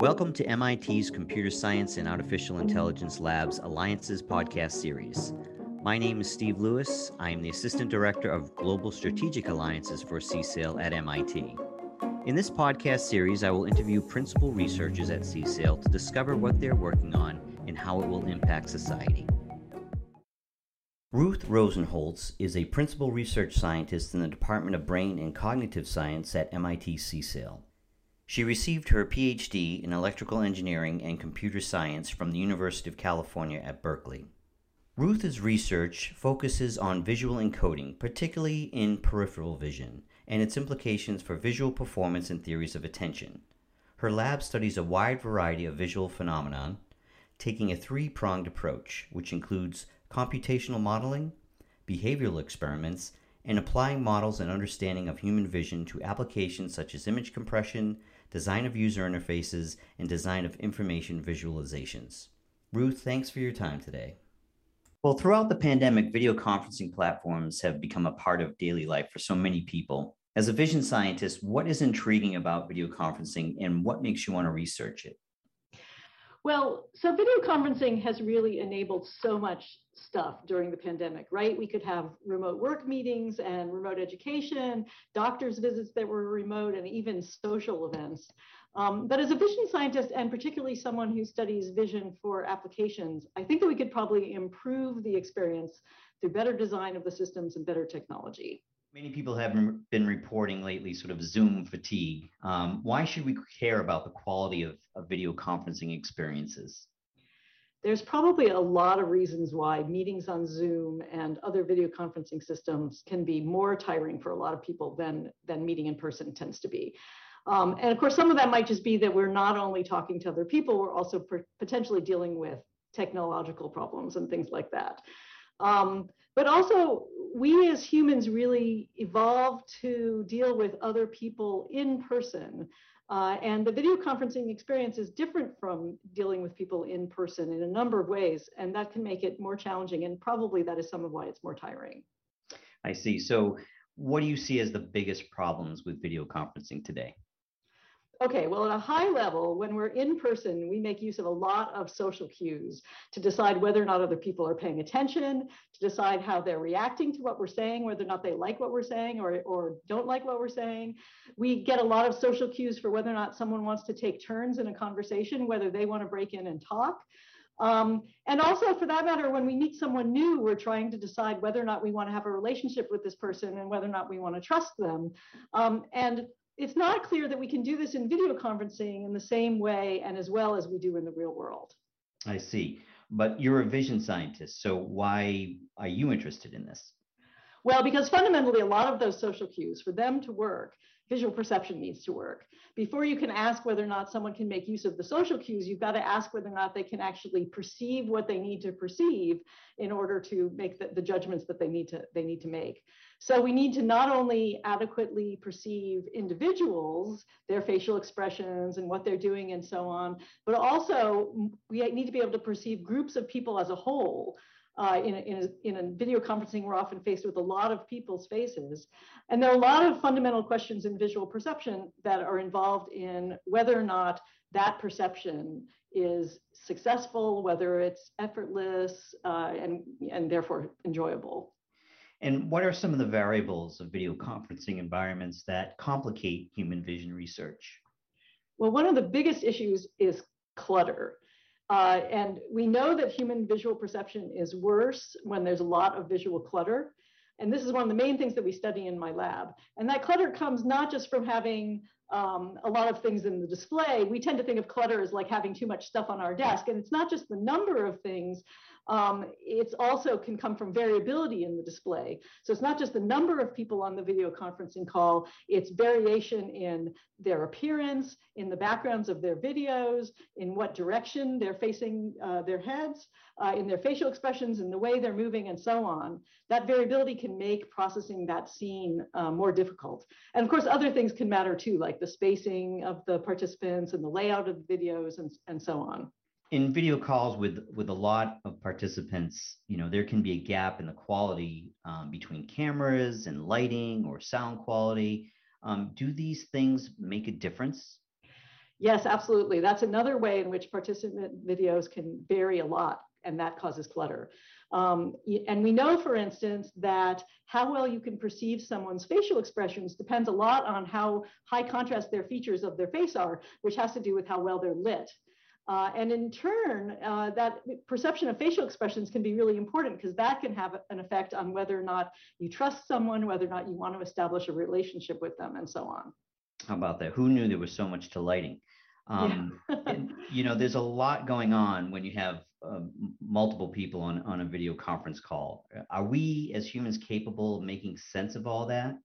Welcome to MIT's Computer Science and Artificial Intelligence Lab's Alliances podcast series. My name is Steve Lewis. I am the Assistant Director of Global Strategic Alliances for CSAIL at MIT. In this podcast series, I will interview principal researchers at CSAIL to discover what they're working on and how it will impact society. Ruth Rosenholtz is a principal research scientist in the Department of Brain and Cognitive Science at MIT CSAIL. She received her PhD in electrical engineering and computer science from the University of California at Berkeley. Ruth's research focuses on visual encoding, particularly in peripheral vision, and its implications for visual performance and theories of attention. Her lab studies a wide variety of visual phenomena, taking a three pronged approach, which includes computational modeling, behavioral experiments, and applying models and understanding of human vision to applications such as image compression, design of user interfaces, and design of information visualizations. Ruth, thanks for your time today. Well, throughout the pandemic, video conferencing platforms have become a part of daily life for so many people. As a vision scientist, what is intriguing about video conferencing and what makes you want to research it? Well, so video conferencing has really enabled so much stuff during the pandemic, right? We could have remote work meetings and remote education, doctor's visits that were remote, and even social events. Um, but as a vision scientist, and particularly someone who studies vision for applications, I think that we could probably improve the experience through better design of the systems and better technology. Many people have been reporting lately sort of Zoom fatigue. Um, why should we care about the quality of, of video conferencing experiences? There's probably a lot of reasons why meetings on Zoom and other video conferencing systems can be more tiring for a lot of people than, than meeting in person tends to be. Um, and of course, some of that might just be that we're not only talking to other people, we're also potentially dealing with technological problems and things like that. Um, but also, we as humans really evolved to deal with other people in person. Uh, and the video conferencing experience is different from dealing with people in person in a number of ways. And that can make it more challenging. And probably that is some of why it's more tiring. I see. So, what do you see as the biggest problems with video conferencing today? Okay, well, at a high level, when we're in person, we make use of a lot of social cues to decide whether or not other people are paying attention, to decide how they're reacting to what we're saying, whether or not they like what we're saying or, or don't like what we're saying. We get a lot of social cues for whether or not someone wants to take turns in a conversation, whether they want to break in and talk. Um, and also, for that matter, when we meet someone new, we're trying to decide whether or not we want to have a relationship with this person and whether or not we want to trust them. Um, and it's not clear that we can do this in video conferencing in the same way and as well as we do in the real world. I see. But you're a vision scientist, so why are you interested in this? Well, because fundamentally, a lot of those social cues, for them to work, visual perception needs to work. Before you can ask whether or not someone can make use of the social cues, you've got to ask whether or not they can actually perceive what they need to perceive in order to make the, the judgments that they need to they need to make. So we need to not only adequately perceive individuals, their facial expressions and what they're doing and so on, but also we need to be able to perceive groups of people as a whole. Uh, in, a, in, a, in a video conferencing, we're often faced with a lot of people's faces. And there are a lot of fundamental questions in visual perception that are involved in whether or not that perception is successful, whether it's effortless, uh, and, and therefore enjoyable. And what are some of the variables of video conferencing environments that complicate human vision research? Well, one of the biggest issues is clutter. Uh, and we know that human visual perception is worse when there's a lot of visual clutter. And this is one of the main things that we study in my lab. And that clutter comes not just from having um, a lot of things in the display. We tend to think of clutter as like having too much stuff on our desk. And it's not just the number of things, um, it's also can come from variability in the display. So it's not just the number of people on the video conferencing call, it's variation in their appearance, in the backgrounds of their videos, in what direction they're facing uh, their heads, uh, in their facial expressions, in the way they're moving, and so on. That variability can make processing that scene uh, more difficult. And of course, other things can matter too, like the spacing of the participants and the layout of the videos and, and so on in video calls with with a lot of participants you know there can be a gap in the quality um, between cameras and lighting or sound quality um, do these things make a difference Yes, absolutely. That's another way in which participant videos can vary a lot, and that causes clutter. Um, and we know, for instance, that how well you can perceive someone's facial expressions depends a lot on how high contrast their features of their face are, which has to do with how well they're lit. Uh, and in turn, uh, that perception of facial expressions can be really important because that can have an effect on whether or not you trust someone, whether or not you want to establish a relationship with them, and so on. How about that? Who knew there was so much to lighting? Um, yeah. and, you know, there's a lot going on when you have uh, multiple people on, on a video conference call. Are we as humans capable of making sense of all that?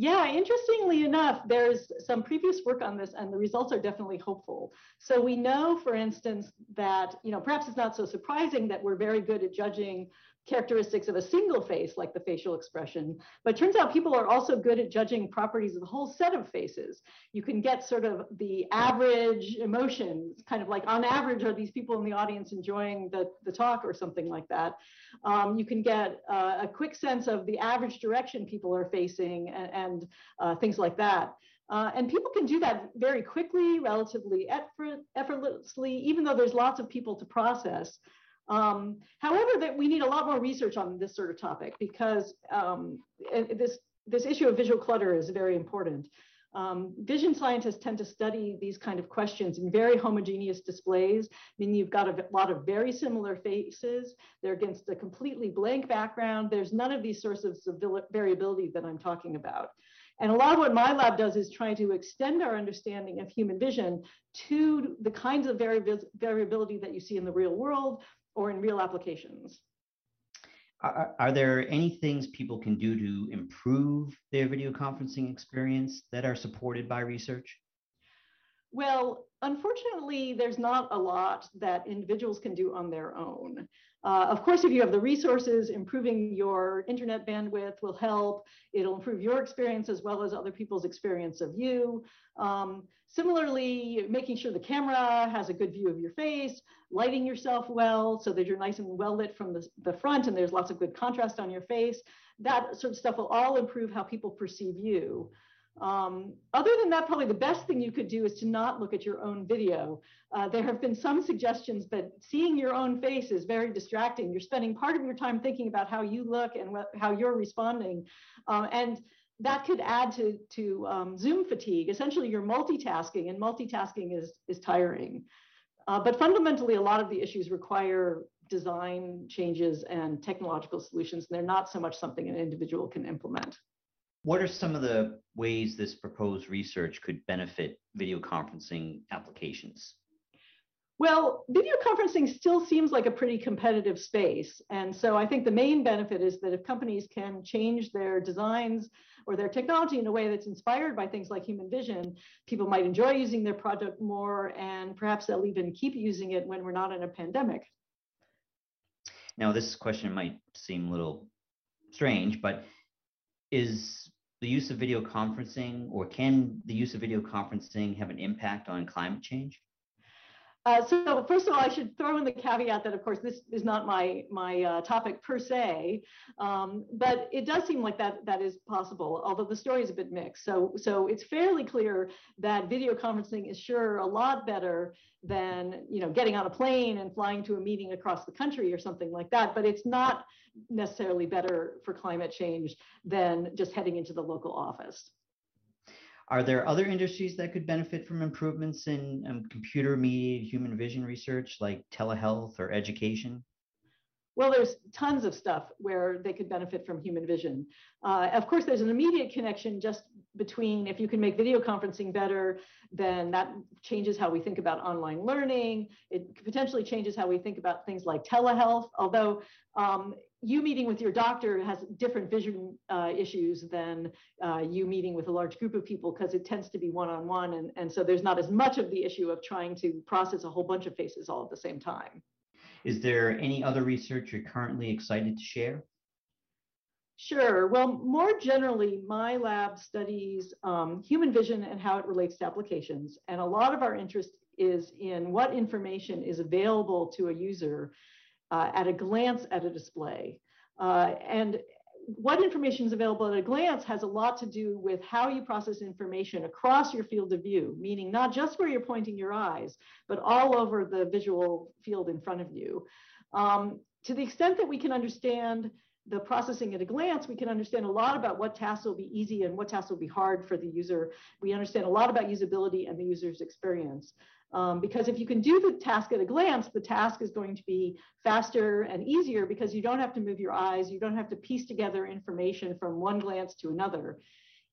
Yeah, interestingly enough, there's some previous work on this and the results are definitely hopeful. So we know, for instance, that, you know, perhaps it's not so surprising that we're very good at judging characteristics of a single face, like the facial expression. But turns out people are also good at judging properties of the whole set of faces. You can get sort of the average emotions, kind of like on average, are these people in the audience enjoying the, the talk or something like that? Um, you can get uh, a quick sense of the average direction people are facing and, and uh, things like that. Uh, and people can do that very quickly, relatively effort, effortlessly, even though there's lots of people to process. Um, however, that we need a lot more research on this sort of topic because um, this this issue of visual clutter is very important. Um, vision scientists tend to study these kind of questions in very homogeneous displays, I meaning you've got a lot of very similar faces. They're against a completely blank background. There's none of these sources of variability that I'm talking about. And a lot of what my lab does is try to extend our understanding of human vision to the kinds of variability that you see in the real world, or in real applications. Are, are, there any things people can do to improve their video conferencing experience that are supported by research? Well, unfortunately, there's not a lot that individuals can do on their own. Uh, of course, if you have the resources, improving your internet bandwidth will help. It'll improve your experience as well as other people's experience of you. Um, similarly, making sure the camera has a good view of your face, lighting yourself well so that you're nice and well lit from the, the front and there's lots of good contrast on your face. That sort of stuff will all improve how people perceive you. Um, other than that, probably the best thing you could do is to not look at your own video. Uh, there have been some suggestions that seeing your own face is very distracting. You're spending part of your time thinking about how you look and what, how you're responding. Uh, and that could add to, to um, Zoom fatigue. Essentially, you're multitasking, and multitasking is, is tiring. Uh, but fundamentally, a lot of the issues require design changes and technological solutions, and they're not so much something an individual can implement. What are some of the ways this proposed research could benefit video conferencing applications? Well, video conferencing still seems like a pretty competitive space. And so I think the main benefit is that if companies can change their designs or their technology in a way that's inspired by things like human vision, people might enjoy using their product more and perhaps they'll even keep using it when we're not in a pandemic. Now, this question might seem a little strange, but is the use of video conferencing or can the use of video conferencing have an impact on climate change? Uh, so first of all, I should throw in the caveat that, of course, this is not my my uh, topic per se, um, but it does seem like that that is possible. Although the story is a bit mixed, so so it's fairly clear that video conferencing is sure a lot better than you know getting on a plane and flying to a meeting across the country or something like that. But it's not necessarily better for climate change than just heading into the local office. Are there other industries that could benefit from improvements in um, computer mediated human vision research like telehealth or education? Well, there's tons of stuff where they could benefit from human vision. Uh, of course, there's an immediate connection just between if you can make video conferencing better, then that changes how we think about online learning. It potentially changes how we think about things like telehealth, although um, you meeting with your doctor has different vision uh, issues than uh, you meeting with a large group of people because it tends to be one-on-one and, and so there's not as much of the issue of trying to process a whole bunch of faces all at the same time. Is there any other research you're currently excited to share? Sure. Well, more generally, my lab studies um, human vision and how it relates to applications. And a lot of our interest is in what information is available to a user uh, at a glance at a display. Uh, and what information is available at a glance has a lot to do with how you process information across your field of view, meaning not just where you're pointing your eyes, but all over the visual field in front of you. Um, to the extent that we can understand the processing at a glance, we can understand a lot about what tasks will be easy and what tasks will be hard for the user. We understand a lot about usability and the user's experience. Um, because if you can do the task at a glance, the task is going to be faster and easier because you don't have to move your eyes, you don't have to piece together information from one glance to another.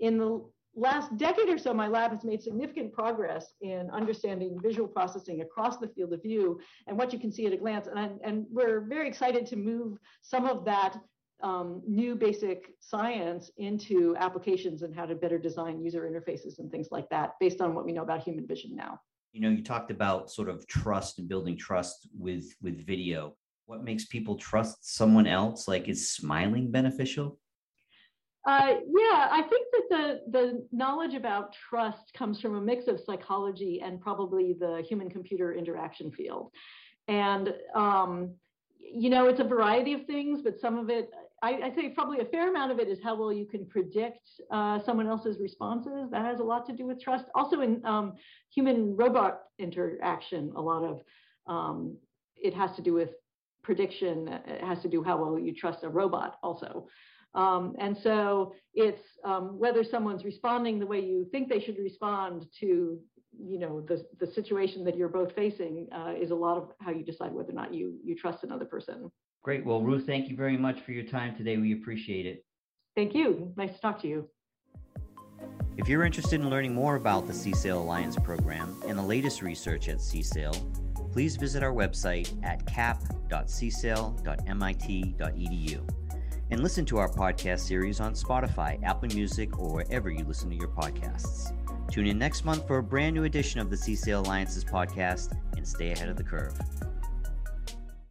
In the last decade or so, my lab has made significant progress in understanding visual processing across the field of view and what you can see at a glance. And, and we're very excited to move some of that um, new basic science into applications and how to better design user interfaces and things like that based on what we know about human vision now. You know, you talked about sort of trust and building trust with with video. What makes people trust someone else? Like, is smiling beneficial? Uh, yeah, I think that the the knowledge about trust comes from a mix of psychology and probably the human computer interaction field, and um, you know, it's a variety of things, but some of it I, I say probably a fair amount of it is how well you can predict uh, someone else's responses. That has a lot to do with trust. Also, in um, human robot interaction, a lot of um, it has to do with prediction. It has to do how well you trust a robot, also. Um, and so it's um, whether someone's responding the way you think they should respond to you know the the situation that you're both facing uh, is a lot of how you decide whether or not you you trust another person. Great. Well, Ruth, thank you very much for your time today. We appreciate it. Thank you. Nice to talk to you. If you're interested in learning more about the CSAIL Alliance program and the latest research at CSAIL, please visit our website at cap.csail.mit.edu and listen to our podcast series on Spotify, Apple Music, or wherever you listen to your podcasts. Tune in next month for a brand new edition of the CSAIL Alliance's podcast and stay ahead of the curve.